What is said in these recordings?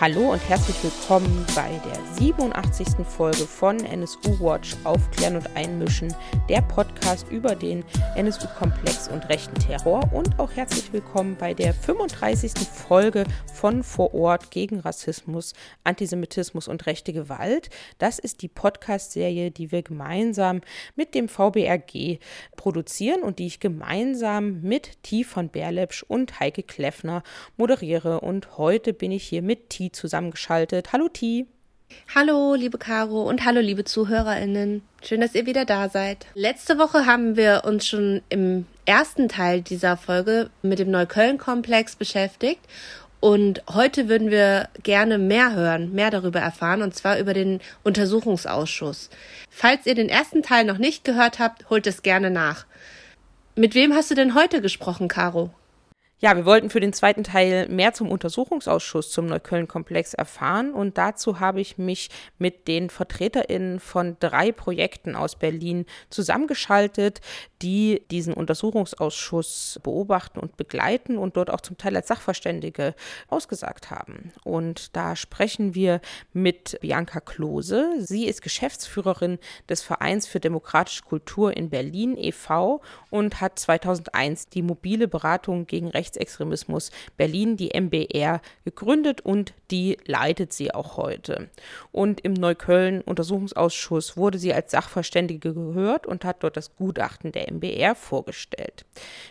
Hallo und herzlich willkommen bei der 87. Folge von NSU Watch Aufklären und Einmischen, der Podcast über den NSU-Komplex und rechten Terror. Und auch herzlich willkommen bei der 35. Folge von Vor Ort gegen Rassismus, Antisemitismus und rechte Gewalt. Das ist die Podcast-Serie, die wir gemeinsam mit dem VBRG produzieren und die ich gemeinsam mit T. von Berlepsch und Heike Kleffner moderiere. Und heute bin ich hier mit T zusammengeschaltet. Hallo T. Hallo, liebe Caro und hallo, liebe ZuhörerInnen. Schön, dass ihr wieder da seid. Letzte Woche haben wir uns schon im ersten Teil dieser Folge mit dem Neukölln-Komplex beschäftigt und heute würden wir gerne mehr hören, mehr darüber erfahren, und zwar über den Untersuchungsausschuss. Falls ihr den ersten Teil noch nicht gehört habt, holt es gerne nach. Mit wem hast du denn heute gesprochen, Caro? Ja, wir wollten für den zweiten Teil mehr zum Untersuchungsausschuss zum Neukölln-Komplex erfahren und dazu habe ich mich mit den VertreterInnen von drei Projekten aus Berlin zusammengeschaltet, die diesen Untersuchungsausschuss beobachten und begleiten und dort auch zum Teil als Sachverständige ausgesagt haben. Und da sprechen wir mit Bianca Klose. Sie ist Geschäftsführerin des Vereins für demokratische Kultur in Berlin e.V. und hat 2001 die mobile Beratung gegen Rechts Rechtsextremismus Berlin, die MBR, gegründet und die leitet sie auch heute. Und im Neukölln-Untersuchungsausschuss wurde sie als Sachverständige gehört und hat dort das Gutachten der MBR vorgestellt.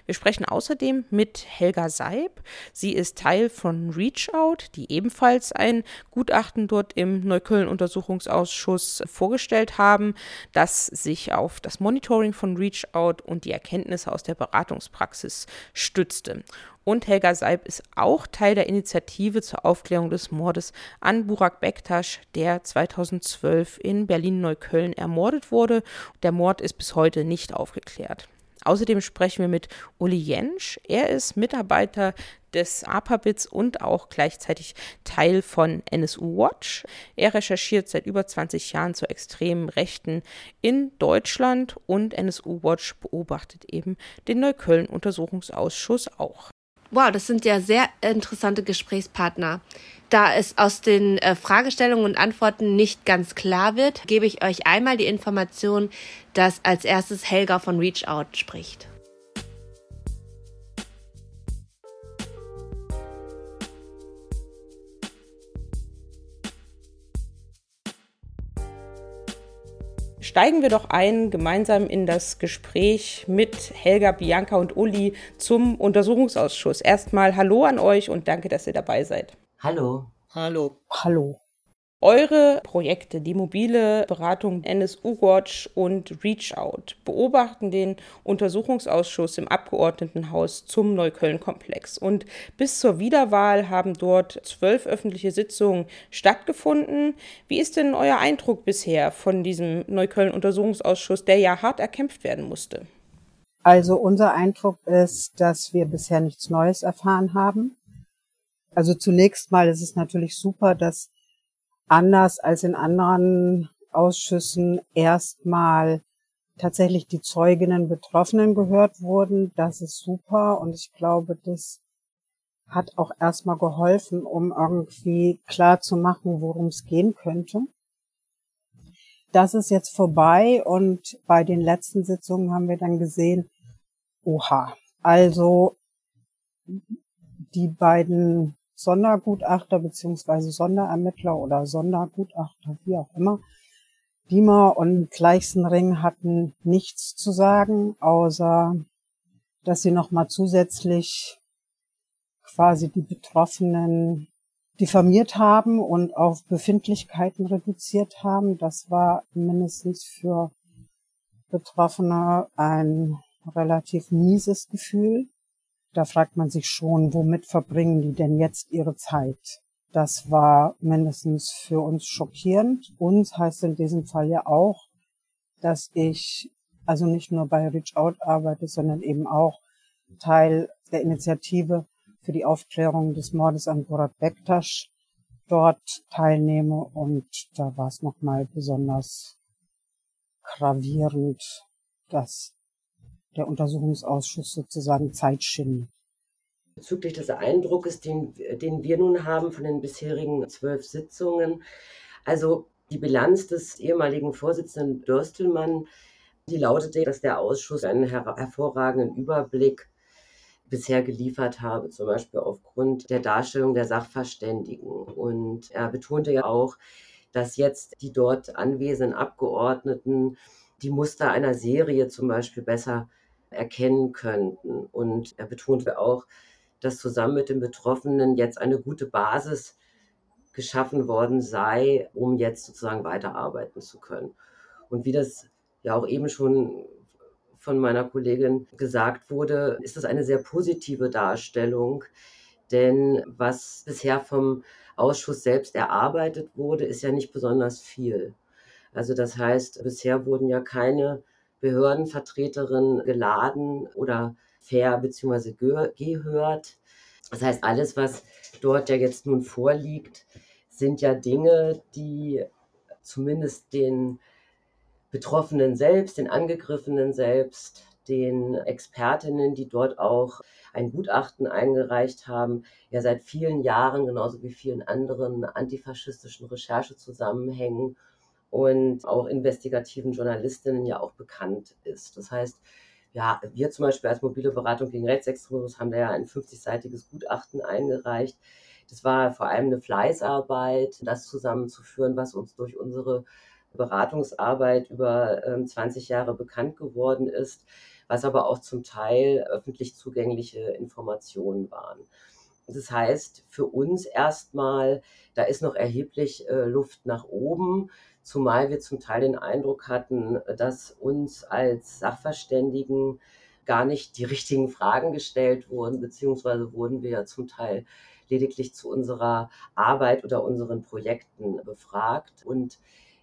Wir sprechen außerdem mit Helga Seib. Sie ist Teil von ReachOut, die ebenfalls ein Gutachten dort im Neukölln-Untersuchungsausschuss vorgestellt haben, das sich auf das Monitoring von ReachOut und die Erkenntnisse aus der Beratungspraxis stützte. Und Helga Seib ist auch Teil der Initiative zur Aufklärung des Mordes an Burak Bektasch, der 2012 in Berlin-Neukölln ermordet wurde. Der Mord ist bis heute nicht aufgeklärt. Außerdem sprechen wir mit Uli Jensch. Er ist Mitarbeiter des APABITS und auch gleichzeitig Teil von NSU Watch. Er recherchiert seit über 20 Jahren zur extremen Rechten in Deutschland und NSU Watch beobachtet eben den Neukölln-Untersuchungsausschuss auch. Wow, das sind ja sehr interessante Gesprächspartner. Da es aus den äh, Fragestellungen und Antworten nicht ganz klar wird, gebe ich euch einmal die Information, dass als erstes Helga von Reach Out spricht. Steigen wir doch ein gemeinsam in das Gespräch mit Helga, Bianca und Uli zum Untersuchungsausschuss. Erstmal Hallo an euch und danke, dass ihr dabei seid. Hallo. Hallo. Hallo. Eure Projekte, die mobile Beratung NSU Watch und Reach Out, beobachten den Untersuchungsausschuss im Abgeordnetenhaus zum Neukölln-Komplex. Und bis zur Wiederwahl haben dort zwölf öffentliche Sitzungen stattgefunden. Wie ist denn euer Eindruck bisher von diesem Neukölln-Untersuchungsausschuss, der ja hart erkämpft werden musste? Also unser Eindruck ist, dass wir bisher nichts Neues erfahren haben. Also zunächst mal ist es natürlich super, dass anders als in anderen Ausschüssen erstmal tatsächlich die Zeuginnen Betroffenen gehört wurden. Das ist super und ich glaube, das hat auch erstmal geholfen, um irgendwie klar zu machen, worum es gehen könnte. Das ist jetzt vorbei und bei den letzten Sitzungen haben wir dann gesehen, oha, also die beiden Sondergutachter beziehungsweise Sonderermittler oder Sondergutachter, wie auch immer. Diemer und Gleichsenring hatten nichts zu sagen, außer dass sie nochmal zusätzlich quasi die Betroffenen diffamiert haben und auf Befindlichkeiten reduziert haben. Das war mindestens für Betroffene ein relativ mieses Gefühl. Da fragt man sich schon, womit verbringen die denn jetzt ihre Zeit? Das war mindestens für uns schockierend. Uns heißt in diesem Fall ja auch, dass ich also nicht nur bei Reach Out arbeite, sondern eben auch Teil der Initiative für die Aufklärung des Mordes an Borat Bektasch dort teilnehme und da war es nochmal besonders gravierend, dass der Untersuchungsausschuss sozusagen Zeit schindet. bezüglich des Eindruckes, den, den wir nun haben von den bisherigen zwölf Sitzungen. Also die Bilanz des ehemaligen Vorsitzenden Dörstelmann, die lautete, dass der Ausschuss einen her hervorragenden Überblick bisher geliefert habe, zum Beispiel aufgrund der Darstellung der Sachverständigen. Und er betonte ja auch, dass jetzt die dort anwesenden Abgeordneten die Muster einer Serie zum Beispiel besser erkennen könnten. Und er betonte auch, dass zusammen mit den Betroffenen jetzt eine gute Basis geschaffen worden sei, um jetzt sozusagen weiterarbeiten zu können. Und wie das ja auch eben schon von meiner Kollegin gesagt wurde, ist das eine sehr positive Darstellung. Denn was bisher vom Ausschuss selbst erarbeitet wurde, ist ja nicht besonders viel. Also das heißt, bisher wurden ja keine Behördenvertreterinnen geladen oder fair bzw. gehört. Das heißt, alles, was dort ja jetzt nun vorliegt, sind ja Dinge, die zumindest den Betroffenen selbst, den Angegriffenen selbst, den Expertinnen, die dort auch ein Gutachten eingereicht haben, ja seit vielen Jahren, genauso wie vielen anderen antifaschistischen Recherchezusammenhängen und auch investigativen Journalistinnen ja auch bekannt ist. Das heißt, ja, wir zum Beispiel als mobile Beratung gegen Rechtsextremismus haben da ja ein 50-seitiges Gutachten eingereicht. Das war vor allem eine Fleißarbeit, das zusammenzuführen, was uns durch unsere Beratungsarbeit über ähm, 20 Jahre bekannt geworden ist, was aber auch zum Teil öffentlich zugängliche Informationen waren. Das heißt, für uns erstmal, da ist noch erheblich äh, Luft nach oben zumal wir zum Teil den Eindruck hatten, dass uns als Sachverständigen gar nicht die richtigen Fragen gestellt wurden, beziehungsweise wurden wir ja zum Teil lediglich zu unserer Arbeit oder unseren Projekten befragt und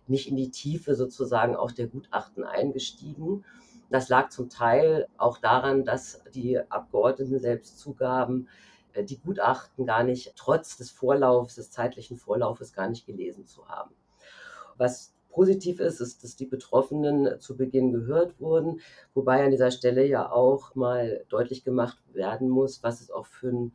nicht in die Tiefe sozusagen auch der Gutachten eingestiegen. Das lag zum Teil auch daran, dass die Abgeordneten selbst zugaben, äh, die Gutachten gar nicht, trotz des Vorlaufs, des zeitlichen Vorlaufes gar nicht gelesen zu haben. Was positiv ist, ist, dass die Betroffenen zu Beginn gehört wurden, wobei an dieser Stelle ja auch mal deutlich gemacht werden muss, was es auch für ein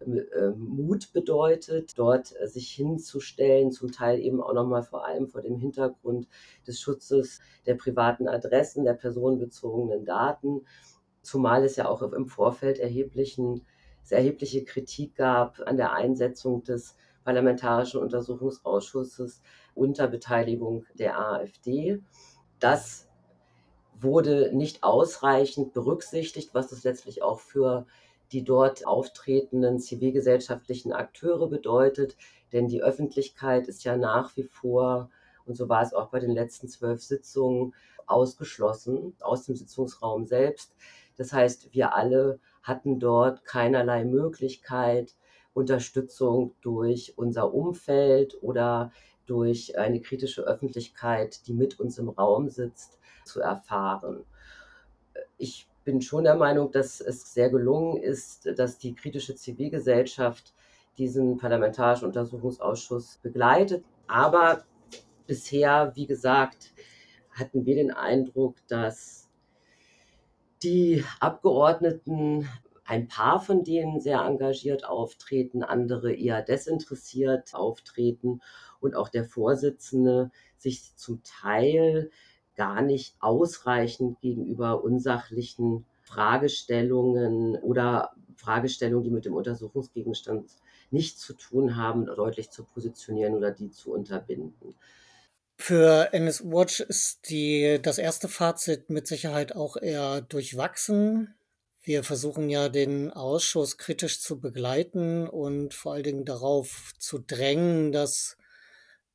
äh, Mut bedeutet, dort äh, sich hinzustellen, zum Teil eben auch nochmal vor allem vor dem Hintergrund des Schutzes der privaten Adressen, der personenbezogenen Daten, zumal es ja auch im Vorfeld erheblichen, sehr erhebliche Kritik gab an der Einsetzung des Parlamentarischen Untersuchungsausschusses unter Beteiligung der AfD. Das wurde nicht ausreichend berücksichtigt, was das letztlich auch für die dort auftretenden zivilgesellschaftlichen Akteure bedeutet. Denn die Öffentlichkeit ist ja nach wie vor, und so war es auch bei den letzten zwölf Sitzungen, ausgeschlossen aus dem Sitzungsraum selbst. Das heißt, wir alle hatten dort keinerlei Möglichkeit, Unterstützung durch unser Umfeld oder durch eine kritische Öffentlichkeit, die mit uns im Raum sitzt, zu erfahren. Ich bin schon der Meinung, dass es sehr gelungen ist, dass die kritische Zivilgesellschaft diesen Parlamentarischen Untersuchungsausschuss begleitet. Aber bisher, wie gesagt, hatten wir den Eindruck, dass die Abgeordneten ein paar von denen sehr engagiert auftreten, andere eher desinteressiert auftreten und auch der Vorsitzende sich zum Teil gar nicht ausreichend gegenüber unsachlichen Fragestellungen oder Fragestellungen, die mit dem Untersuchungsgegenstand nichts zu tun haben, deutlich zu positionieren oder die zu unterbinden. Für NS Watch ist die, das erste Fazit mit Sicherheit auch eher durchwachsen. Wir versuchen ja den Ausschuss kritisch zu begleiten und vor allen Dingen darauf zu drängen, dass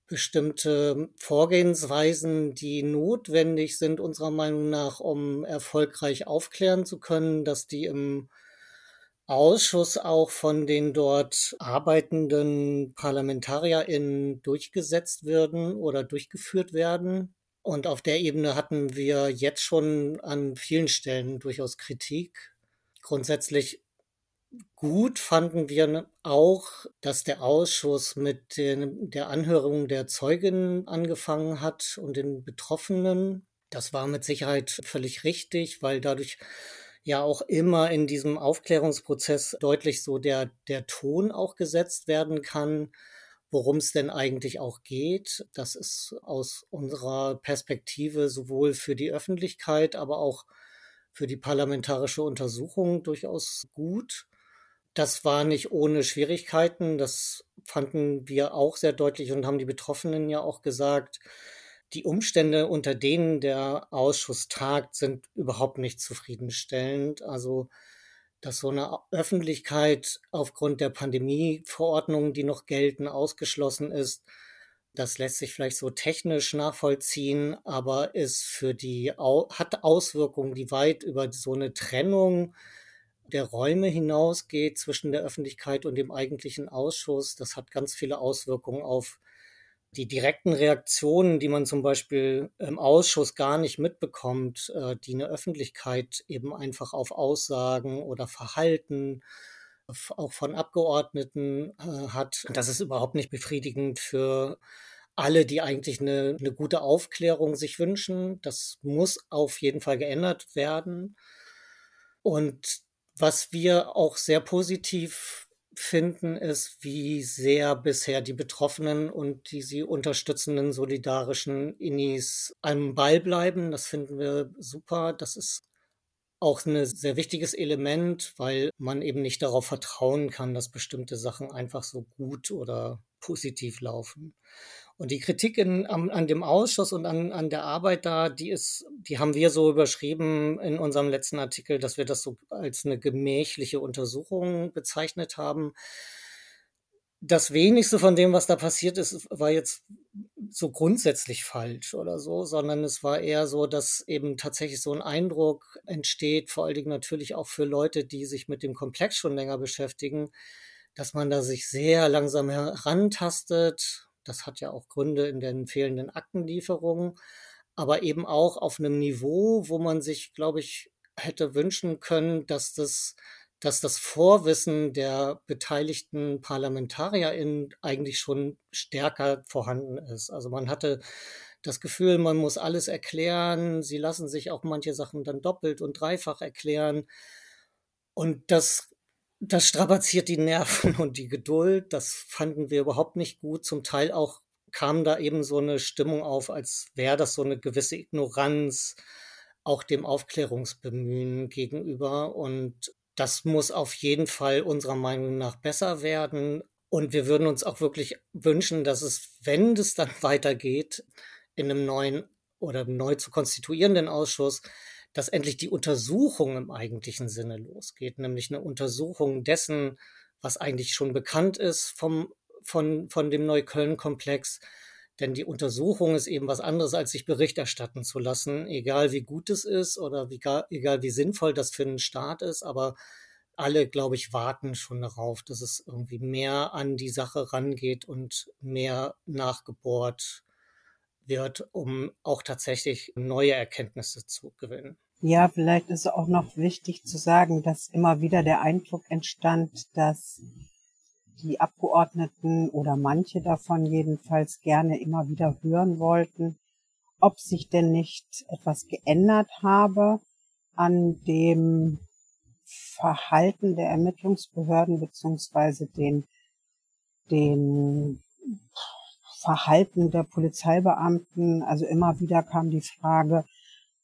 bestimmte Vorgehensweisen, die notwendig sind, unserer Meinung nach, um erfolgreich aufklären zu können, dass die im Ausschuss auch von den dort arbeitenden ParlamentarierInnen durchgesetzt werden oder durchgeführt werden. Und auf der Ebene hatten wir jetzt schon an vielen Stellen durchaus Kritik grundsätzlich gut fanden wir auch, dass der Ausschuss mit den, der Anhörung der Zeuginnen angefangen hat und den Betroffenen. Das war mit Sicherheit völlig richtig, weil dadurch ja auch immer in diesem Aufklärungsprozess deutlich so der, der Ton auch gesetzt werden kann, worum es denn eigentlich auch geht. Das ist aus unserer Perspektive sowohl für die Öffentlichkeit, aber auch für die parlamentarische Untersuchung durchaus gut. Das war nicht ohne Schwierigkeiten. Das fanden wir auch sehr deutlich und haben die Betroffenen ja auch gesagt. Die Umstände, unter denen der Ausschuss tagt, sind überhaupt nicht zufriedenstellend. Also, dass so eine Öffentlichkeit aufgrund der Pandemieverordnungen, die noch gelten, ausgeschlossen ist, das lässt sich vielleicht so technisch nachvollziehen, aber ist für die, hat Auswirkungen, die weit über so eine Trennung der Räume hinausgeht zwischen der Öffentlichkeit und dem eigentlichen Ausschuss. Das hat ganz viele Auswirkungen auf die direkten Reaktionen, die man zum Beispiel im Ausschuss gar nicht mitbekommt, äh, die eine Öffentlichkeit eben einfach auf Aussagen oder Verhalten auch von Abgeordneten äh, hat. Das ist überhaupt nicht befriedigend für alle, die eigentlich eine, eine gute Aufklärung sich wünschen. Das muss auf jeden Fall geändert werden. Und was wir auch sehr positiv finden, ist, wie sehr bisher die Betroffenen und die sie unterstützenden solidarischen Inis am Ball bleiben. Das finden wir super. Das ist auch ein sehr wichtiges Element, weil man eben nicht darauf vertrauen kann, dass bestimmte Sachen einfach so gut oder positiv laufen. Und die Kritik in, an, an, dem Ausschuss und an, an der Arbeit da, die ist, die haben wir so überschrieben in unserem letzten Artikel, dass wir das so als eine gemächliche Untersuchung bezeichnet haben. Das wenigste von dem, was da passiert ist, war jetzt so grundsätzlich falsch oder so, sondern es war eher so, dass eben tatsächlich so ein Eindruck entsteht, vor allen Dingen natürlich auch für Leute, die sich mit dem Komplex schon länger beschäftigen, dass man da sich sehr langsam herantastet. Das hat ja auch Gründe in den fehlenden Aktenlieferungen, aber eben auch auf einem Niveau, wo man sich, glaube ich, hätte wünschen können, dass das dass das Vorwissen der beteiligten ParlamentarierInnen eigentlich schon stärker vorhanden ist. Also man hatte das Gefühl, man muss alles erklären. Sie lassen sich auch manche Sachen dann doppelt und dreifach erklären. Und das, das strapaziert die Nerven und die Geduld. Das fanden wir überhaupt nicht gut. Zum Teil auch kam da eben so eine Stimmung auf, als wäre das so eine gewisse Ignoranz auch dem Aufklärungsbemühen gegenüber. Und das muss auf jeden Fall unserer Meinung nach besser werden. Und wir würden uns auch wirklich wünschen, dass es, wenn es dann weitergeht, in einem neuen oder neu zu konstituierenden Ausschuss, dass endlich die Untersuchung im eigentlichen Sinne losgeht, nämlich eine Untersuchung dessen, was eigentlich schon bekannt ist vom, von, von dem Neukölln-Komplex, denn die Untersuchung ist eben was anderes, als sich Bericht erstatten zu lassen, egal wie gut es ist oder wie, egal wie sinnvoll das für einen Staat ist. Aber alle, glaube ich, warten schon darauf, dass es irgendwie mehr an die Sache rangeht und mehr nachgebohrt wird, um auch tatsächlich neue Erkenntnisse zu gewinnen. Ja, vielleicht ist auch noch wichtig zu sagen, dass immer wieder der Eindruck entstand, dass die Abgeordneten oder manche davon jedenfalls gerne immer wieder hören wollten, ob sich denn nicht etwas geändert habe an dem Verhalten der Ermittlungsbehörden beziehungsweise den, den Verhalten der Polizeibeamten. Also immer wieder kam die Frage,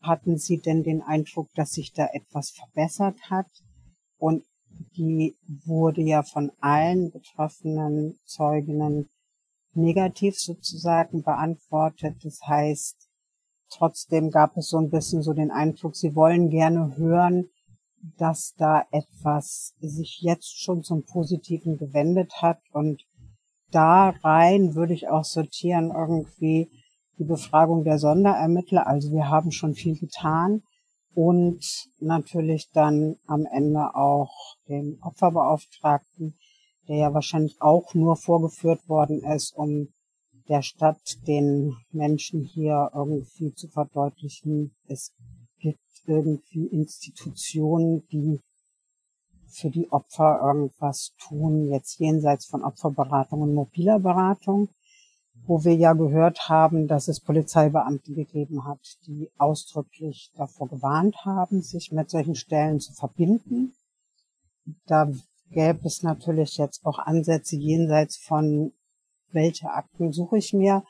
hatten Sie denn den Eindruck, dass sich da etwas verbessert hat? Und die wurde ja von allen betroffenen Zeuginnen negativ sozusagen beantwortet. Das heißt, trotzdem gab es so ein bisschen so den Eindruck, sie wollen gerne hören, dass da etwas sich jetzt schon zum Positiven gewendet hat und da rein würde ich auch sortieren irgendwie die Befragung der Sonderermittler. Also wir haben schon viel getan und natürlich dann am Ende auch den Opferbeauftragten, der ja wahrscheinlich auch nur vorgeführt worden ist, um der Stadt, den Menschen hier irgendwie zu verdeutlichen, es gibt irgendwie Institutionen, die für die Opfer irgendwas tun, jetzt jenseits von Opferberatung und mobiler Beratung. Wo wir ja gehört haben, dass es Polizeibeamte gegeben hat, die ausdrücklich davor gewarnt haben, sich mit solchen Stellen zu verbinden. Da gäbe es natürlich jetzt auch Ansätze jenseits von, welche Akten suche ich mir,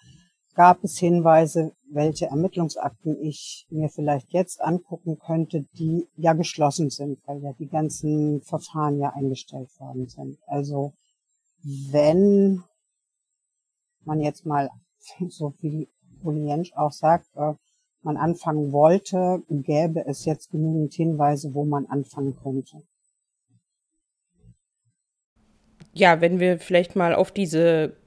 gab es Hinweise, welche Ermittlungsakten ich mir vielleicht jetzt angucken könnte, die ja geschlossen sind, weil ja die ganzen Verfahren ja eingestellt worden sind. Also wenn man jetzt mal, so wie Uli Jensch auch sagt, äh, man anfangen wollte, gäbe es jetzt genügend Hinweise, wo man anfangen könnte. Ja, wenn wir vielleicht mal auf diese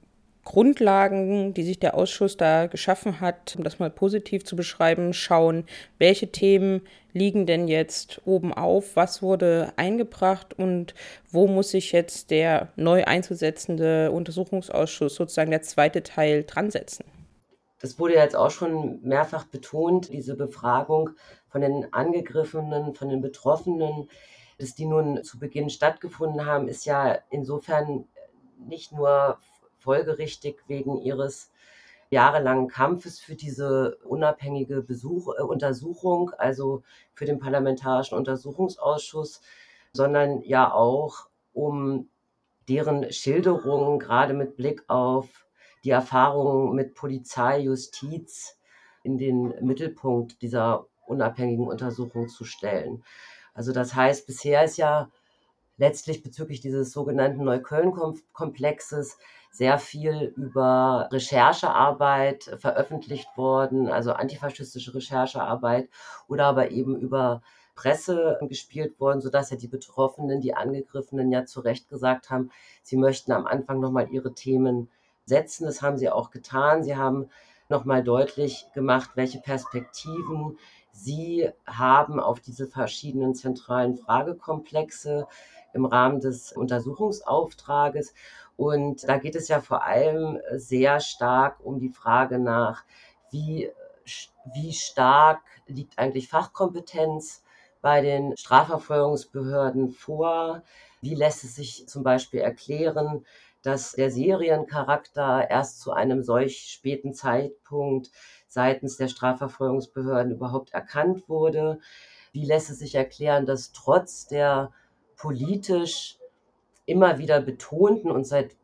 Grundlagen, die sich der Ausschuss da geschaffen hat, um das mal positiv zu beschreiben, schauen, welche Themen liegen denn jetzt oben auf, was wurde eingebracht und wo muss sich jetzt der neu einzusetzende Untersuchungsausschuss, sozusagen der zweite Teil, dran setzen. Das wurde jetzt auch schon mehrfach betont, diese Befragung von den Angegriffenen, von den Betroffenen, dass die nun zu Beginn stattgefunden haben, ist ja insofern nicht nur folgerichtig wegen ihres jahrelangen Kampfes für diese unabhängige Besuch, äh, Untersuchung, also für den Parlamentarischen Untersuchungsausschuss, sondern ja auch um deren Schilderungen, gerade mit Blick auf die Erfahrungen mit Polizei, Justiz, in den Mittelpunkt dieser unabhängigen Untersuchung zu stellen. Also das heißt, bisher ist ja letztlich bezüglich dieses sogenannten Neukölln-Komplexes sehr viel über Recherchearbeit veröffentlicht worden, also antifaschistische Recherchearbeit oder aber eben über Presse gespielt worden, sodass ja die Betroffenen, die Angegriffenen ja zu Recht gesagt haben, sie möchten am Anfang nochmal ihre Themen setzen. Das haben sie auch getan. Sie haben nochmal deutlich gemacht, welche Perspektiven sie haben auf diese verschiedenen zentralen Fragekomplexe im Rahmen des Untersuchungsauftrages. Und da geht es ja vor allem sehr stark um die Frage nach, wie, wie stark liegt eigentlich Fachkompetenz bei den Strafverfolgungsbehörden vor? Wie lässt es sich zum Beispiel erklären, dass der Seriencharakter erst zu einem solch späten Zeitpunkt seitens der Strafverfolgungsbehörden überhaupt erkannt wurde? Wie lässt es sich erklären, dass trotz der politisch immer wieder betonten und seit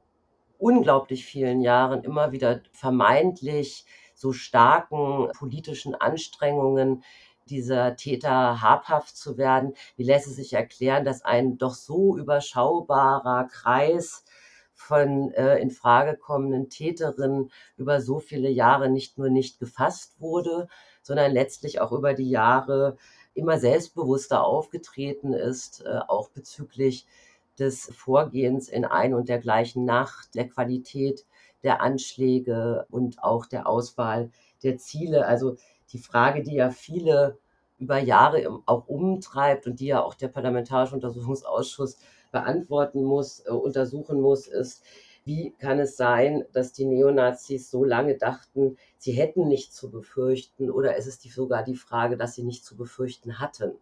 unglaublich vielen Jahren immer wieder vermeintlich so starken politischen Anstrengungen dieser Täter habhaft zu werden. Wie lässt es sich erklären, dass ein doch so überschaubarer Kreis von äh, in Frage kommenden Täterinnen über so viele Jahre nicht nur nicht gefasst wurde, sondern letztlich auch über die Jahre immer selbstbewusster aufgetreten ist, äh, auch bezüglich des Vorgehens in ein und der gleichen Nacht, der Qualität der Anschläge und auch der Auswahl der Ziele. Also die Frage, die ja viele über Jahre auch umtreibt und die ja auch der Parlamentarische Untersuchungsausschuss beantworten muss, äh, untersuchen muss, ist, wie kann es sein, dass die Neonazis so lange dachten, sie hätten nichts zu befürchten oder ist es die, sogar die Frage, dass sie nicht zu befürchten hatten?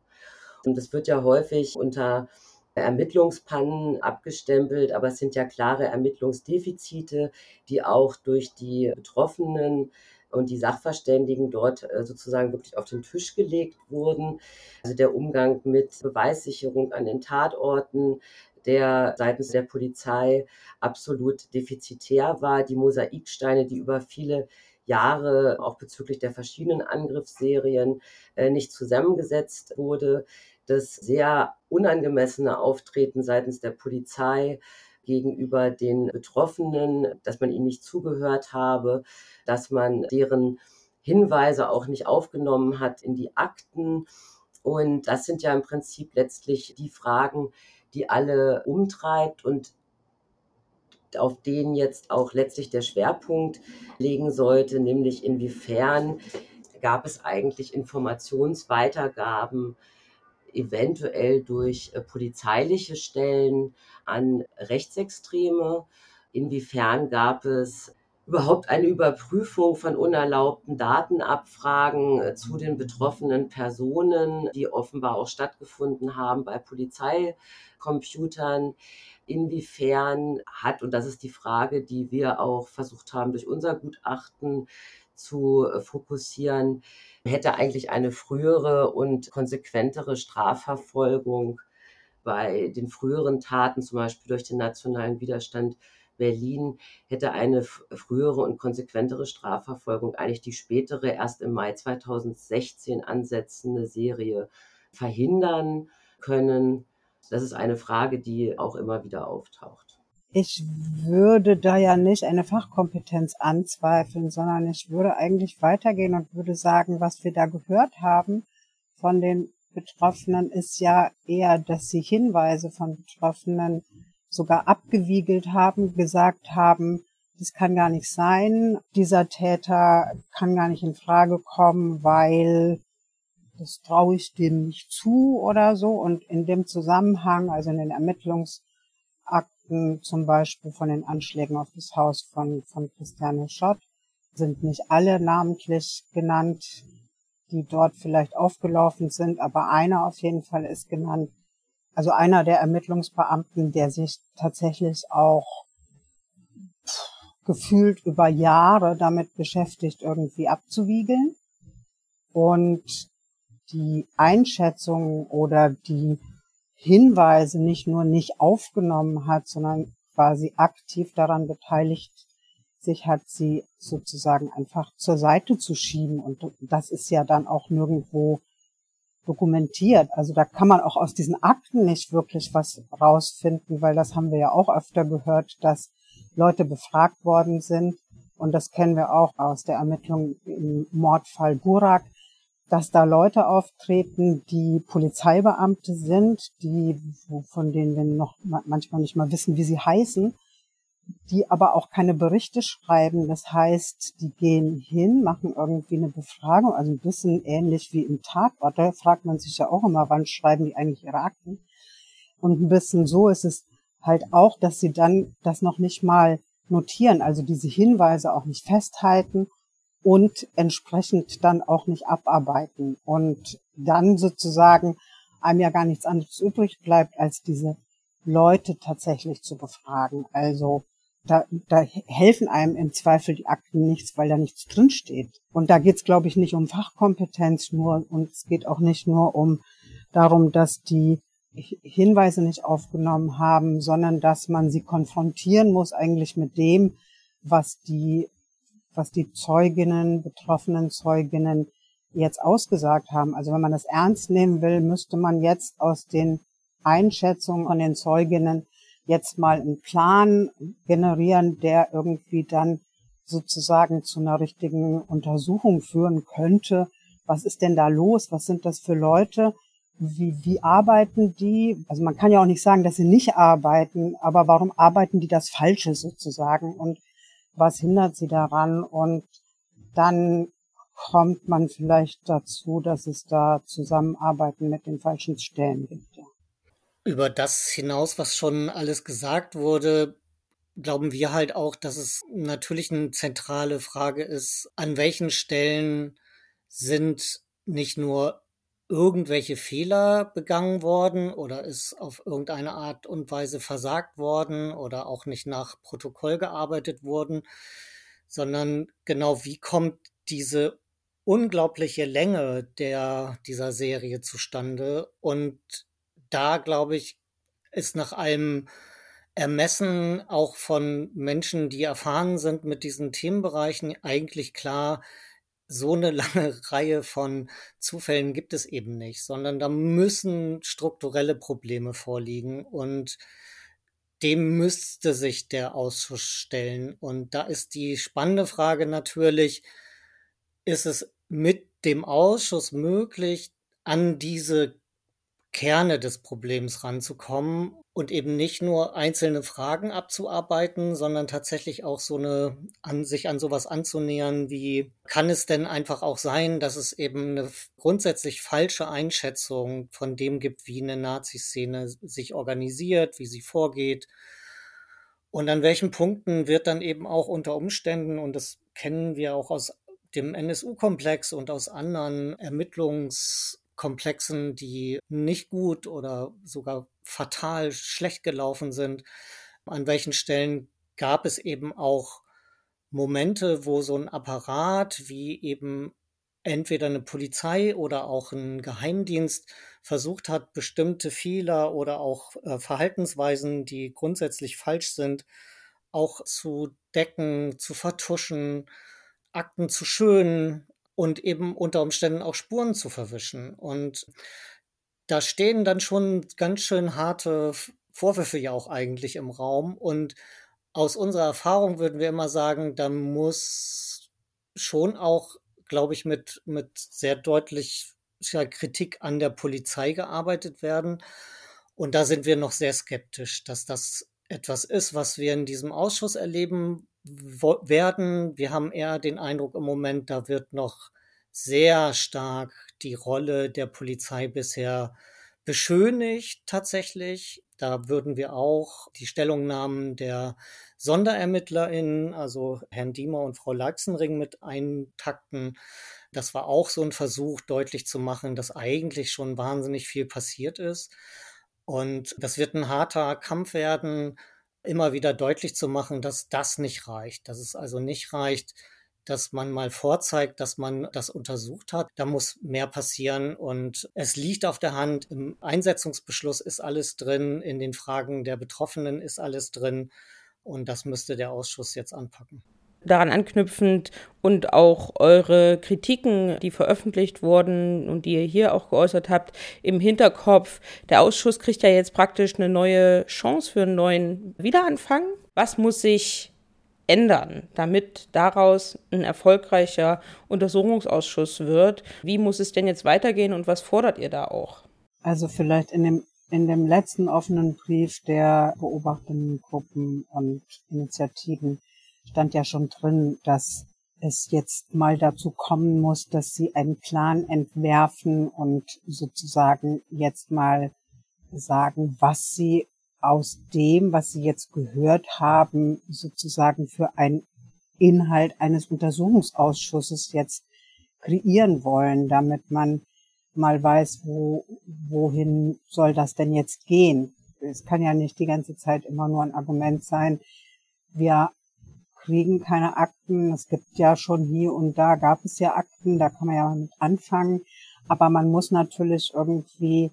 Und das wird ja häufig unter Ermittlungspannen abgestempelt, aber es sind ja klare Ermittlungsdefizite, die auch durch die Betroffenen und die Sachverständigen dort äh, sozusagen wirklich auf den Tisch gelegt wurden. Also der Umgang mit Beweissicherung an den Tatorten, der seitens der Polizei absolut defizitär war. Die Mosaiksteine, die über viele Jahre auch bezüglich der verschiedenen Angriffsserien äh, nicht zusammengesetzt wurde. Das sehr unangemessene Auftreten seitens der Polizei gegenüber den Betroffenen, dass man ihnen nicht zugehört habe, dass man deren Hinweise auch nicht aufgenommen hat in die Akten. Und das sind ja im Prinzip letztlich die Fragen, die alle umtreibt und auf denen jetzt auch letztlich der Schwerpunkt legen sollte, nämlich inwiefern gab es eigentlich Informationsweitergaben eventuell durch äh, polizeiliche Stellen an Rechtsextreme, inwiefern gab es überhaupt eine Überprüfung von unerlaubten Datenabfragen äh, zu den betroffenen Personen, die offenbar auch stattgefunden haben bei Polizeicomputern. Inwiefern hat, und das ist die Frage, die wir auch versucht haben, durch unser Gutachten zu äh, fokussieren, hätte eigentlich eine frühere und konsequentere Strafverfolgung bei den früheren Taten, zum Beispiel durch den nationalen Widerstand Berlin, hätte eine frühere und konsequentere Strafverfolgung eigentlich die spätere, erst im Mai 2016 ansetzende Serie verhindern können. Das ist eine Frage, die auch immer wieder auftaucht. Ich würde da ja nicht eine Fachkompetenz anzweifeln, sondern ich würde eigentlich weitergehen und würde sagen, was wir da gehört haben von den Betroffenen ist ja eher, dass sie Hinweise von Betroffenen sogar abgewiegelt haben, gesagt haben, das kann gar nicht sein, dieser Täter kann gar nicht in Frage kommen, weil das traue ich dem nicht zu oder so. Und in dem Zusammenhang, also in den Ermittlungs Akten zum Beispiel von den Anschlägen auf das Haus von, von Christiane Schott sind nicht alle namentlich genannt, die dort vielleicht aufgelaufen sind, aber einer auf jeden Fall ist genannt. Also einer der Ermittlungsbeamten, der sich tatsächlich auch gefühlt über Jahre damit beschäftigt, irgendwie abzuwiegeln. Und die Einschätzung oder die Hinweise nicht nur nicht aufgenommen hat, sondern quasi aktiv daran beteiligt sich hat, sie sozusagen einfach zur Seite zu schieben. Und das ist ja dann auch nirgendwo dokumentiert. Also da kann man auch aus diesen Akten nicht wirklich was rausfinden, weil das haben wir ja auch öfter gehört, dass Leute befragt worden sind. Und das kennen wir auch aus der Ermittlung im Mordfall Burak, dass da Leute auftreten, die Polizeibeamte sind, die, von denen wir noch manchmal nicht mal wissen, wie sie heißen, die aber auch keine Berichte schreiben. Das heißt, die gehen hin, machen irgendwie eine Befragung, also ein bisschen ähnlich wie im Tatort. Da fragt man sich ja auch immer, wann schreiben die eigentlich ihre Akten? Und ein bisschen so ist es halt auch, dass sie dann das noch nicht mal notieren, also diese Hinweise auch nicht festhalten und entsprechend dann auch nicht abarbeiten. Und dann sozusagen einem ja gar nichts anderes übrig bleibt, als diese Leute tatsächlich zu befragen. Also da, da helfen einem im Zweifel die Akten nichts, weil da nichts drinsteht. Und da geht's, glaube ich, nicht um Fachkompetenz nur und es geht auch nicht nur um darum, dass die Hinweise nicht aufgenommen haben, sondern dass man sie konfrontieren muss eigentlich mit dem, was die was die Zeuginnen, betroffenen Zeuginnen jetzt ausgesagt haben. Also wenn man das ernst nehmen will, müsste man jetzt aus den Einschätzungen von den Zeuginnen jetzt mal einen Plan generieren, der irgendwie dann sozusagen zu einer richtigen Untersuchung führen könnte. Was ist denn da los? Was sind das für Leute? Wie, wie arbeiten die? Also man kann ja auch nicht sagen, dass sie nicht arbeiten, aber warum arbeiten die das Falsche sozusagen? Und was hindert sie daran und dann kommt man vielleicht dazu, dass es da Zusammenarbeiten mit den falschen Stellen gibt. Über das hinaus, was schon alles gesagt wurde, glauben wir halt auch, dass es natürlich eine zentrale Frage ist, an welchen Stellen sind nicht nur irgendwelche Fehler begangen worden oder ist auf irgendeine Art und Weise versagt worden oder auch nicht nach Protokoll gearbeitet worden, sondern genau wie kommt diese unglaubliche Länge der, dieser Serie zustande und da glaube ich, ist nach allem Ermessen auch von Menschen, die erfahren sind mit diesen Themenbereichen, eigentlich klar, so eine lange Reihe von Zufällen gibt es eben nicht, sondern da müssen strukturelle Probleme vorliegen und dem müsste sich der Ausschuss stellen. Und da ist die spannende Frage natürlich, ist es mit dem Ausschuss möglich, an diese Kerne des Problems ranzukommen und eben nicht nur einzelne Fragen abzuarbeiten, sondern tatsächlich auch so eine, an sich an sowas anzunähern, wie kann es denn einfach auch sein, dass es eben eine grundsätzlich falsche Einschätzung von dem gibt, wie eine Nazi-Szene sich organisiert, wie sie vorgeht? Und an welchen Punkten wird dann eben auch unter Umständen, und das kennen wir auch aus dem NSU-Komplex und aus anderen Ermittlungskomplexen, die nicht gut oder sogar fatal schlecht gelaufen sind, an welchen Stellen gab es eben auch Momente, wo so ein Apparat wie eben entweder eine Polizei oder auch ein Geheimdienst versucht hat, bestimmte Fehler oder auch äh, Verhaltensweisen, die grundsätzlich falsch sind, auch zu decken, zu vertuschen, Akten zu schönen und eben unter Umständen auch Spuren zu verwischen. Und da stehen dann schon ganz schön harte Vorwürfe ja auch eigentlich im Raum. Und aus unserer Erfahrung würden wir immer sagen, da muss schon auch, glaube ich, mit, mit sehr deutlicher Kritik an der Polizei gearbeitet werden. Und da sind wir noch sehr skeptisch, dass das etwas ist, was wir in diesem Ausschuss erleben werden. Wir haben eher den Eindruck im Moment, da wird noch sehr stark die Rolle der Polizei bisher beschönigt tatsächlich. Da würden wir auch die Stellungnahmen der SonderermittlerInnen, also Herrn Diemer und Frau Leixenring mit eintakten. Das war auch so ein Versuch, deutlich zu machen, dass eigentlich schon wahnsinnig viel passiert ist. Und das wird ein harter Kampf werden, immer wieder deutlich zu machen, dass das nicht reicht, dass es also nicht reicht, dass man mal vorzeigt, dass man das untersucht hat. Da muss mehr passieren und es liegt auf der Hand. Im Einsetzungsbeschluss ist alles drin, in den Fragen der Betroffenen ist alles drin und das müsste der Ausschuss jetzt anpacken daran anknüpfend und auch eure Kritiken, die veröffentlicht wurden und die ihr hier auch geäußert habt, im Hinterkopf. Der Ausschuss kriegt ja jetzt praktisch eine neue Chance für einen neuen Wiederanfang. Was muss sich ändern, damit daraus ein erfolgreicher Untersuchungsausschuss wird. Wie muss es denn jetzt weitergehen und was fordert ihr da auch? Also vielleicht in dem in dem letzten offenen Brief der beobachtenden Gruppen und Initiativen stand ja schon drin, dass es jetzt mal dazu kommen muss, dass sie einen Plan entwerfen und sozusagen jetzt mal sagen, was sie aus dem, was Sie jetzt gehört haben, sozusagen für einen Inhalt eines Untersuchungsausschusses jetzt kreieren wollen, damit man mal weiß, wo, wohin soll das denn jetzt gehen. Es kann ja nicht die ganze Zeit immer nur ein Argument sein, wir kriegen keine Akten. Es gibt ja schon hier und da gab es ja Akten, da kann man ja mit anfangen. Aber man muss natürlich irgendwie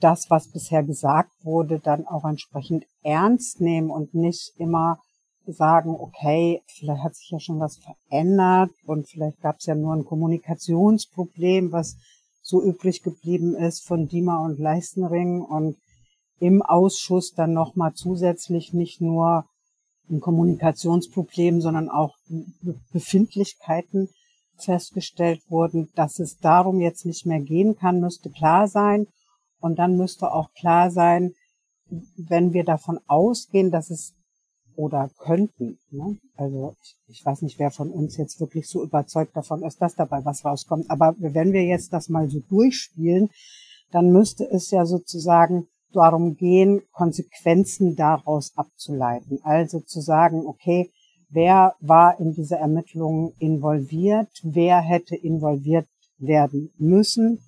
das, was bisher gesagt wurde, dann auch entsprechend ernst nehmen und nicht immer sagen, okay, vielleicht hat sich ja schon was verändert und vielleicht gab es ja nur ein Kommunikationsproblem, was so übrig geblieben ist von Dima und Leistenring und im Ausschuss dann nochmal zusätzlich nicht nur ein Kommunikationsproblem, sondern auch Befindlichkeiten festgestellt wurden, dass es darum jetzt nicht mehr gehen kann, müsste klar sein. Und dann müsste auch klar sein, wenn wir davon ausgehen, dass es oder könnten. Ne? Also ich, ich weiß nicht, wer von uns jetzt wirklich so überzeugt davon ist, dass dabei was rauskommt. Aber wenn wir jetzt das mal so durchspielen, dann müsste es ja sozusagen darum gehen, Konsequenzen daraus abzuleiten. Also zu sagen, okay, wer war in dieser Ermittlung involviert, wer hätte involviert werden müssen,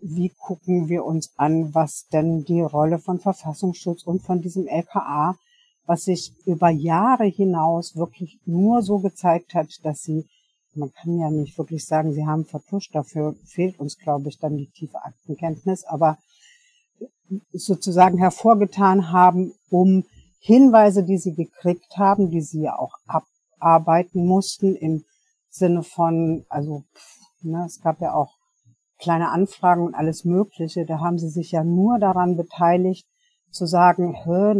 wie gucken wir uns an, was denn die Rolle von Verfassungsschutz und von diesem LKA, was sich über Jahre hinaus wirklich nur so gezeigt hat, dass sie, man kann ja nicht wirklich sagen, sie haben vertuscht, dafür fehlt uns, glaube ich, dann die tiefe Aktenkenntnis, aber sozusagen hervorgetan haben, um Hinweise, die sie gekriegt haben, die sie ja auch abarbeiten mussten im Sinne von, also ne, es gab ja auch kleine Anfragen und alles Mögliche. Da haben sie sich ja nur daran beteiligt, zu sagen,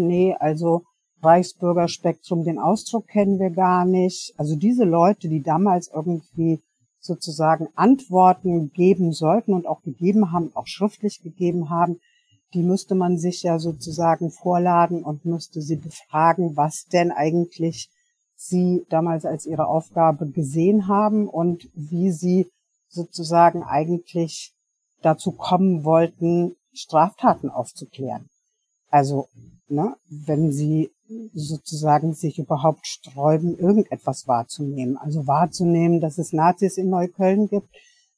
nee, also Reichsbürgerspektrum, den Ausdruck kennen wir gar nicht. Also diese Leute, die damals irgendwie sozusagen Antworten geben sollten und auch gegeben haben, auch schriftlich gegeben haben, die müsste man sich ja sozusagen vorladen und müsste sie befragen, was denn eigentlich sie damals als ihre Aufgabe gesehen haben und wie sie sozusagen eigentlich dazu kommen wollten, Straftaten aufzuklären. Also, ne, wenn sie sozusagen sich überhaupt sträuben, irgendetwas wahrzunehmen. Also wahrzunehmen, dass es Nazis in Neukölln gibt,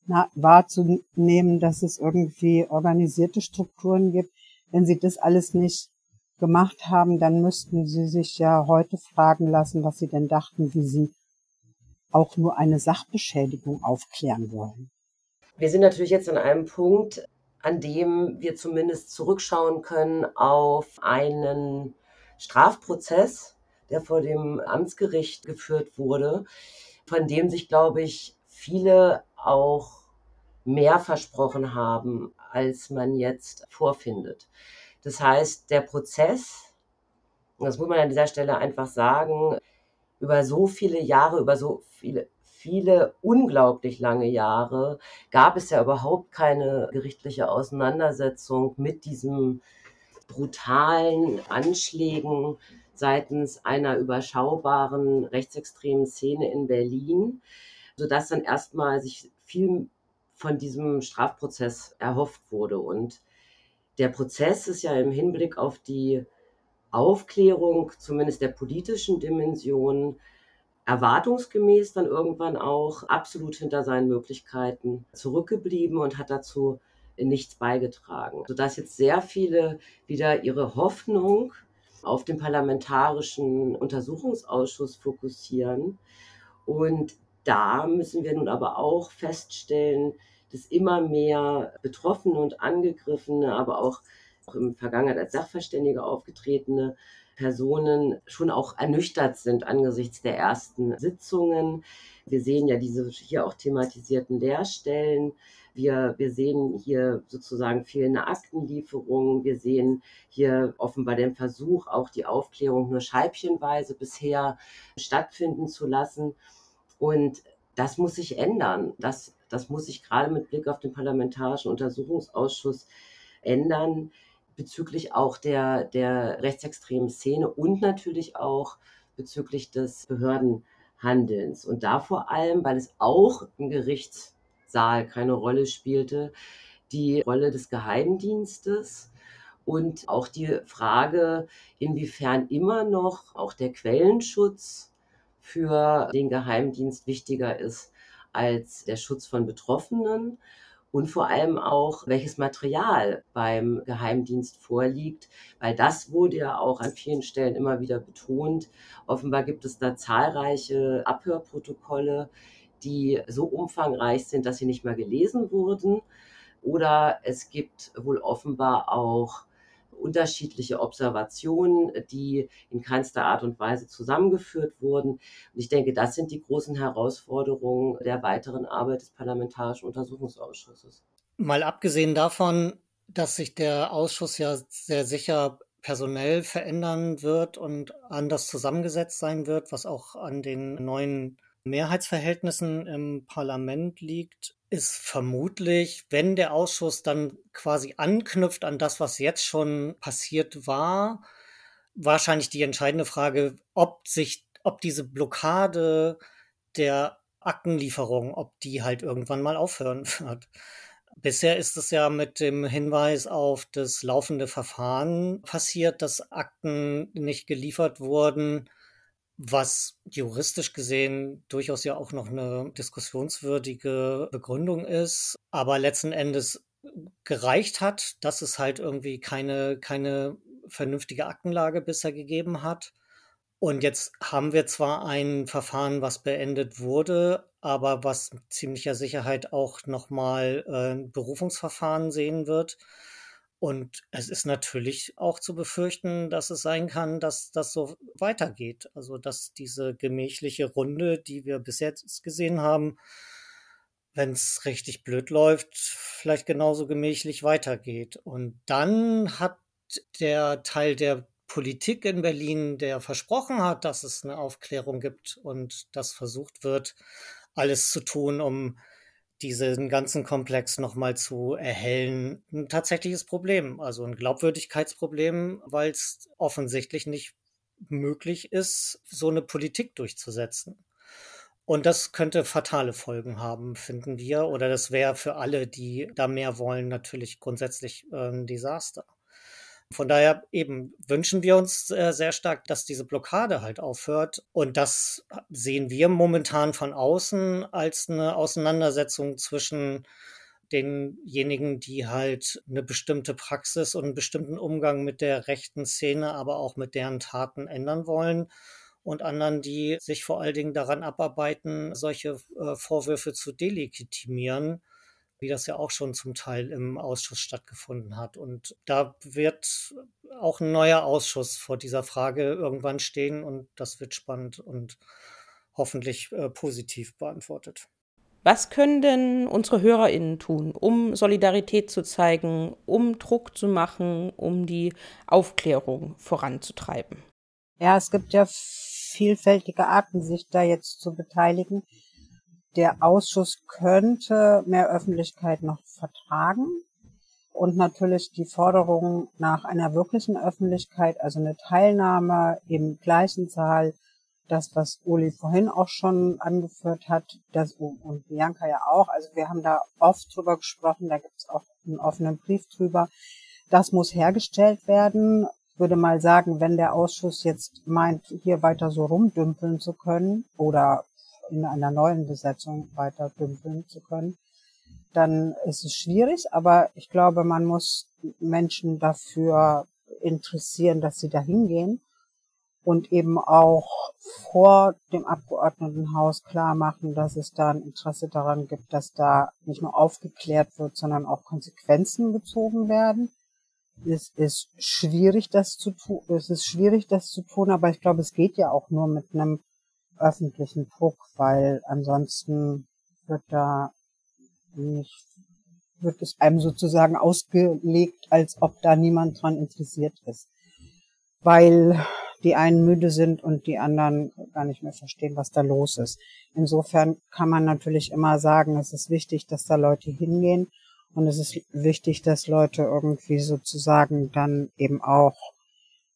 wahrzunehmen, dass es irgendwie organisierte Strukturen gibt. Wenn sie das alles nicht gemacht haben, dann müssten sie sich ja heute fragen lassen, was sie denn dachten, wie sie auch nur eine Sachbeschädigung aufklären wollen. Wir sind natürlich jetzt an einem Punkt, an dem wir zumindest zurückschauen können auf einen Strafprozess, der vor dem Amtsgericht geführt wurde, von dem sich, glaube ich, viele auch mehr versprochen haben, als man jetzt vorfindet. Das heißt, der Prozess, das muss man an dieser Stelle einfach sagen, über so viele Jahre, über so viele, viele unglaublich lange Jahre gab es ja überhaupt keine gerichtliche Auseinandersetzung mit diesem brutalen Anschlägen seitens einer überschaubaren rechtsextremen Szene in Berlin, sodass dann erstmal sich viel von diesem Strafprozess erhofft wurde. Und der Prozess ist ja im Hinblick auf die Aufklärung, zumindest der politischen Dimension, erwartungsgemäß dann irgendwann auch absolut hinter seinen Möglichkeiten zurückgeblieben und hat dazu nichts beigetragen, sodass jetzt sehr viele wieder ihre Hoffnung auf den parlamentarischen Untersuchungsausschuss fokussieren. Und da müssen wir nun aber auch feststellen, dass immer mehr Betroffene und Angegriffene, aber auch, auch im Vergangenheit als Sachverständige aufgetretene Personen schon auch ernüchtert sind angesichts der ersten Sitzungen. Wir sehen ja diese hier auch thematisierten Lehrstellen. Wir, wir sehen hier sozusagen fehlende Aktenlieferungen. Wir sehen hier offenbar den Versuch, auch die Aufklärung nur scheibchenweise bisher stattfinden zu lassen. Und das muss sich ändern. Das, das muss sich gerade mit Blick auf den Parlamentarischen Untersuchungsausschuss ändern bezüglich auch der, der rechtsextremen Szene und natürlich auch bezüglich des Behördenhandelns. Und da vor allem, weil es auch im Gerichtssaal keine Rolle spielte, die Rolle des Geheimdienstes und auch die Frage, inwiefern immer noch auch der Quellenschutz für den Geheimdienst wichtiger ist als der Schutz von Betroffenen und vor allem auch, welches Material beim Geheimdienst vorliegt, weil das wurde ja auch an vielen Stellen immer wieder betont. Offenbar gibt es da zahlreiche Abhörprotokolle, die so umfangreich sind, dass sie nicht mehr gelesen wurden. Oder es gibt wohl offenbar auch unterschiedliche Observationen, die in keinster Art und Weise zusammengeführt wurden. Und ich denke, das sind die großen Herausforderungen der weiteren Arbeit des Parlamentarischen Untersuchungsausschusses. Mal abgesehen davon, dass sich der Ausschuss ja sehr sicher personell verändern wird und anders zusammengesetzt sein wird, was auch an den neuen Mehrheitsverhältnissen im Parlament liegt, ist vermutlich, wenn der Ausschuss dann quasi anknüpft an das, was jetzt schon passiert war, wahrscheinlich die entscheidende Frage, ob sich, ob diese Blockade der Aktenlieferung, ob die halt irgendwann mal aufhören wird. Bisher ist es ja mit dem Hinweis auf das laufende Verfahren passiert, dass Akten nicht geliefert wurden, was juristisch gesehen durchaus ja auch noch eine diskussionswürdige Begründung ist, aber letzten Endes gereicht hat, dass es halt irgendwie keine, keine vernünftige Aktenlage bisher gegeben hat. Und jetzt haben wir zwar ein Verfahren, was beendet wurde, aber was ziemlicher Sicherheit auch nochmal äh, Berufungsverfahren sehen wird. Und es ist natürlich auch zu befürchten, dass es sein kann, dass das so weitergeht. Also, dass diese gemächliche Runde, die wir bis jetzt gesehen haben, wenn es richtig blöd läuft, vielleicht genauso gemächlich weitergeht. Und dann hat der Teil der Politik in Berlin, der versprochen hat, dass es eine Aufklärung gibt und das versucht wird, alles zu tun, um diesen ganzen Komplex nochmal zu erhellen, ein tatsächliches Problem, also ein Glaubwürdigkeitsproblem, weil es offensichtlich nicht möglich ist, so eine Politik durchzusetzen. Und das könnte fatale Folgen haben, finden wir. Oder das wäre für alle, die da mehr wollen, natürlich grundsätzlich äh, ein Desaster. Von daher eben wünschen wir uns äh, sehr stark, dass diese Blockade halt aufhört. Und das sehen wir momentan von außen als eine Auseinandersetzung zwischen denjenigen, die halt eine bestimmte Praxis und einen bestimmten Umgang mit der rechten Szene, aber auch mit deren Taten ändern wollen und anderen, die sich vor allen Dingen daran abarbeiten, solche äh, Vorwürfe zu delegitimieren wie das ja auch schon zum Teil im Ausschuss stattgefunden hat. Und da wird auch ein neuer Ausschuss vor dieser Frage irgendwann stehen und das wird spannend und hoffentlich äh, positiv beantwortet. Was können denn unsere HörerInnen tun, um Solidarität zu zeigen, um Druck zu machen, um die Aufklärung voranzutreiben? Ja, es gibt ja vielfältige Arten, sich da jetzt zu beteiligen der Ausschuss könnte mehr Öffentlichkeit noch vertragen und natürlich die Forderung nach einer wirklichen Öffentlichkeit, also eine Teilnahme im gleichen Saal, das, was Uli vorhin auch schon angeführt hat, das, und Bianca ja auch, also wir haben da oft drüber gesprochen, da gibt es auch einen offenen Brief drüber, das muss hergestellt werden. Ich würde mal sagen, wenn der Ausschuss jetzt meint, hier weiter so rumdümpeln zu können oder in einer neuen Besetzung weiter dümpeln zu können, dann ist es schwierig. Aber ich glaube, man muss Menschen dafür interessieren, dass sie da hingehen und eben auch vor dem Abgeordnetenhaus klar machen, dass es da ein Interesse daran gibt, dass da nicht nur aufgeklärt wird, sondern auch Konsequenzen gezogen werden. Es ist schwierig, das zu tun. Es ist schwierig, das zu tun, aber ich glaube, es geht ja auch nur mit einem öffentlichen Druck, weil ansonsten wird da nicht, wird es einem sozusagen ausgelegt, als ob da niemand dran interessiert ist. Weil die einen müde sind und die anderen gar nicht mehr verstehen, was da los ist. Insofern kann man natürlich immer sagen, es ist wichtig, dass da Leute hingehen und es ist wichtig, dass Leute irgendwie sozusagen dann eben auch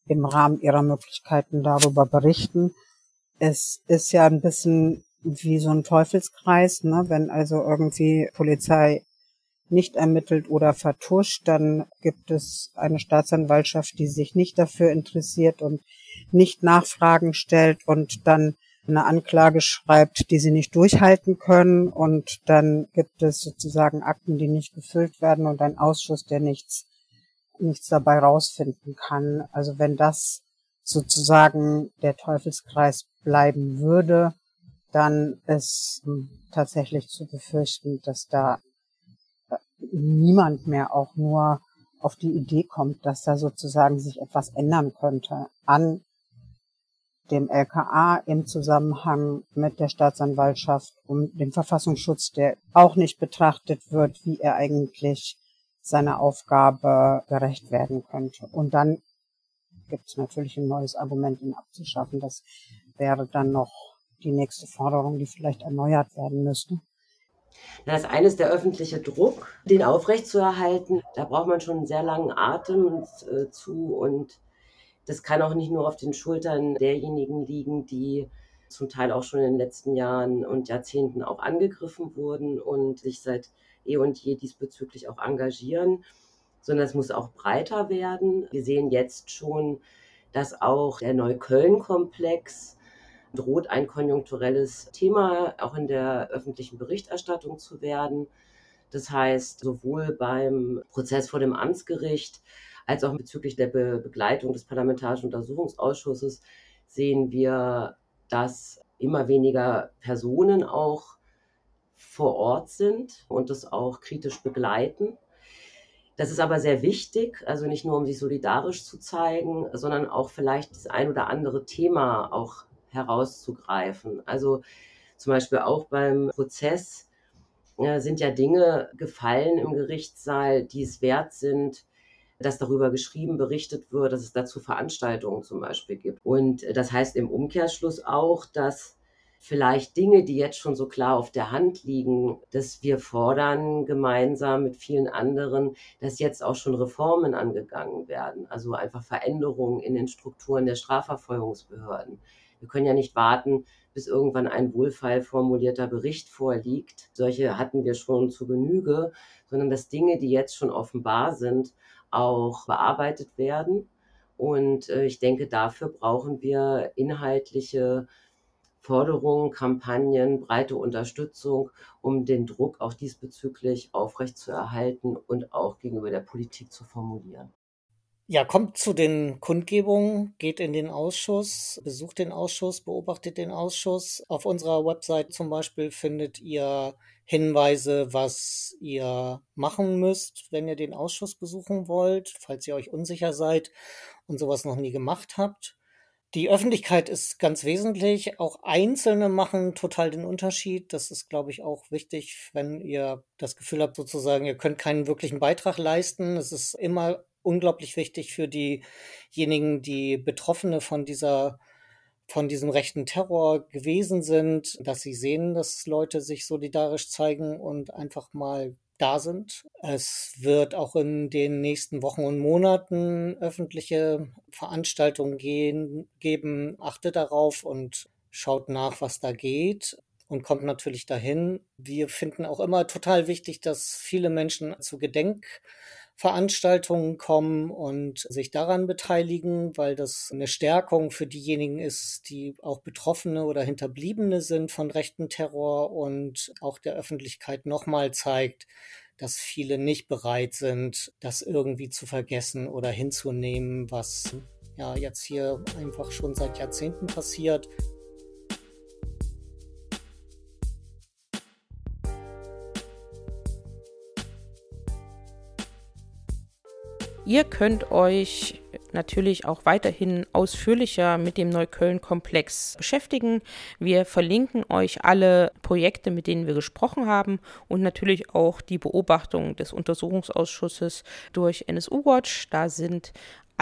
im Rahmen ihrer Möglichkeiten darüber berichten es ist ja ein bisschen wie so ein Teufelskreis, ne? Wenn also irgendwie Polizei nicht ermittelt oder vertuscht, dann gibt es eine Staatsanwaltschaft, die sich nicht dafür interessiert und nicht Nachfragen stellt und dann eine Anklage schreibt, die sie nicht durchhalten können und dann gibt es sozusagen Akten, die nicht gefüllt werden und ein Ausschuss, der nichts, nichts dabei rausfinden kann. Also wenn das sozusagen der Teufelskreis bleiben würde, dann ist tatsächlich zu befürchten, dass da äh, niemand mehr auch nur auf die Idee kommt, dass da sozusagen sich etwas ändern könnte an dem LKA im Zusammenhang mit der Staatsanwaltschaft und dem Verfassungsschutz, der auch nicht betrachtet wird, wie er eigentlich seiner Aufgabe gerecht werden könnte. Und dann gibt es natürlich ein neues Argument, ihn abzuschaffen. Das wäre dann noch die nächste Forderung, die vielleicht erneuert werden müsste. Das eine ist der öffentliche Druck, den aufrechtzuerhalten. Da braucht man schon einen sehr langen Atem äh, zu und das kann auch nicht nur auf den Schultern derjenigen liegen, die zum Teil auch schon in den letzten Jahren und Jahrzehnten auch angegriffen wurden und sich seit eh und je diesbezüglich auch engagieren, sondern es muss auch breiter werden. Wir sehen jetzt schon, dass auch der Neukölln-Komplex droht ein konjunkturelles Thema auch in der öffentlichen Berichterstattung zu werden. Das heißt, sowohl beim Prozess vor dem Amtsgericht als auch bezüglich der Be Begleitung des Parlamentarischen Untersuchungsausschusses sehen wir, dass immer weniger Personen auch vor Ort sind und das auch kritisch begleiten. Das ist aber sehr wichtig, also nicht nur um sich solidarisch zu zeigen, sondern auch vielleicht das ein oder andere Thema auch herauszugreifen. Also zum Beispiel auch beim Prozess äh, sind ja Dinge gefallen im Gerichtssaal, die es wert sind, dass darüber geschrieben, berichtet wird, dass es dazu Veranstaltungen zum Beispiel gibt. Und das heißt im Umkehrschluss auch, dass vielleicht Dinge, die jetzt schon so klar auf der Hand liegen, dass wir fordern gemeinsam mit vielen anderen, dass jetzt auch schon Reformen angegangen werden, also einfach Veränderungen in den Strukturen der Strafverfolgungsbehörden. Wir können ja nicht warten, bis irgendwann ein wohlfeil formulierter Bericht vorliegt. Solche hatten wir schon zu Genüge, sondern dass Dinge, die jetzt schon offenbar sind, auch bearbeitet werden. Und äh, ich denke, dafür brauchen wir inhaltliche Forderungen, Kampagnen, breite Unterstützung, um den Druck auch diesbezüglich aufrechtzuerhalten und auch gegenüber der Politik zu formulieren. Ja, kommt zu den Kundgebungen, geht in den Ausschuss, besucht den Ausschuss, beobachtet den Ausschuss. Auf unserer Website zum Beispiel findet ihr Hinweise, was ihr machen müsst, wenn ihr den Ausschuss besuchen wollt, falls ihr euch unsicher seid und sowas noch nie gemacht habt. Die Öffentlichkeit ist ganz wesentlich. Auch Einzelne machen total den Unterschied. Das ist, glaube ich, auch wichtig, wenn ihr das Gefühl habt, sozusagen, ihr könnt keinen wirklichen Beitrag leisten. Es ist immer unglaublich wichtig für diejenigen, die Betroffene von dieser von diesem rechten Terror gewesen sind, dass sie sehen, dass Leute sich solidarisch zeigen und einfach mal da sind. Es wird auch in den nächsten Wochen und Monaten öffentliche Veranstaltungen gehen, geben. Achtet darauf und schaut nach, was da geht und kommt natürlich dahin. Wir finden auch immer total wichtig, dass viele Menschen zu Gedenk Veranstaltungen kommen und sich daran beteiligen, weil das eine Stärkung für diejenigen ist, die auch Betroffene oder Hinterbliebene sind von rechten Terror und auch der Öffentlichkeit nochmal zeigt, dass viele nicht bereit sind, das irgendwie zu vergessen oder hinzunehmen, was ja jetzt hier einfach schon seit Jahrzehnten passiert. Ihr könnt euch natürlich auch weiterhin ausführlicher mit dem Neukölln-Komplex beschäftigen. Wir verlinken euch alle Projekte, mit denen wir gesprochen haben und natürlich auch die Beobachtung des Untersuchungsausschusses durch NSU Watch. Da sind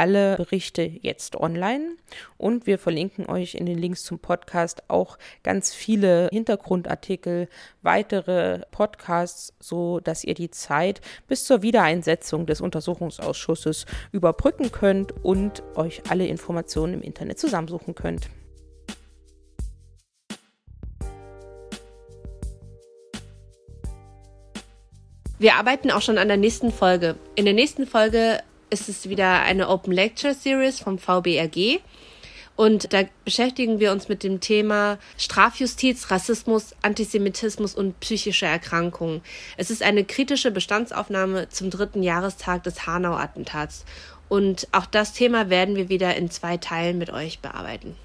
alle Berichte jetzt online und wir verlinken euch in den Links zum Podcast auch ganz viele Hintergrundartikel, weitere Podcasts, so dass ihr die Zeit bis zur Wiedereinsetzung des Untersuchungsausschusses überbrücken könnt und euch alle Informationen im Internet zusammensuchen könnt. Wir arbeiten auch schon an der nächsten Folge. In der nächsten Folge ist es wieder eine Open Lecture Series vom VBRG. Und da beschäftigen wir uns mit dem Thema Strafjustiz, Rassismus, Antisemitismus und psychische Erkrankungen. Es ist eine kritische Bestandsaufnahme zum dritten Jahrestag des Hanau-Attentats. Und auch das Thema werden wir wieder in zwei Teilen mit euch bearbeiten.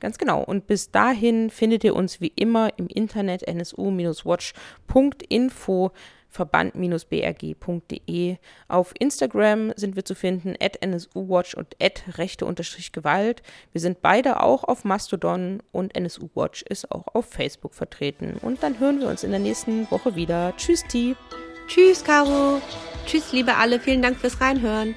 Ganz genau. Und bis dahin findet ihr uns wie immer im Internet nsu-watch.info verband-brg.de. Auf Instagram sind wir zu finden, at nsuwatch und at rechte-gewalt. Wir sind beide auch auf Mastodon und NSU-Watch ist auch auf Facebook vertreten. Und dann hören wir uns in der nächsten Woche wieder. Tschüss, Ti. Tschüss, Caro. Tschüss, liebe alle. Vielen Dank fürs Reinhören.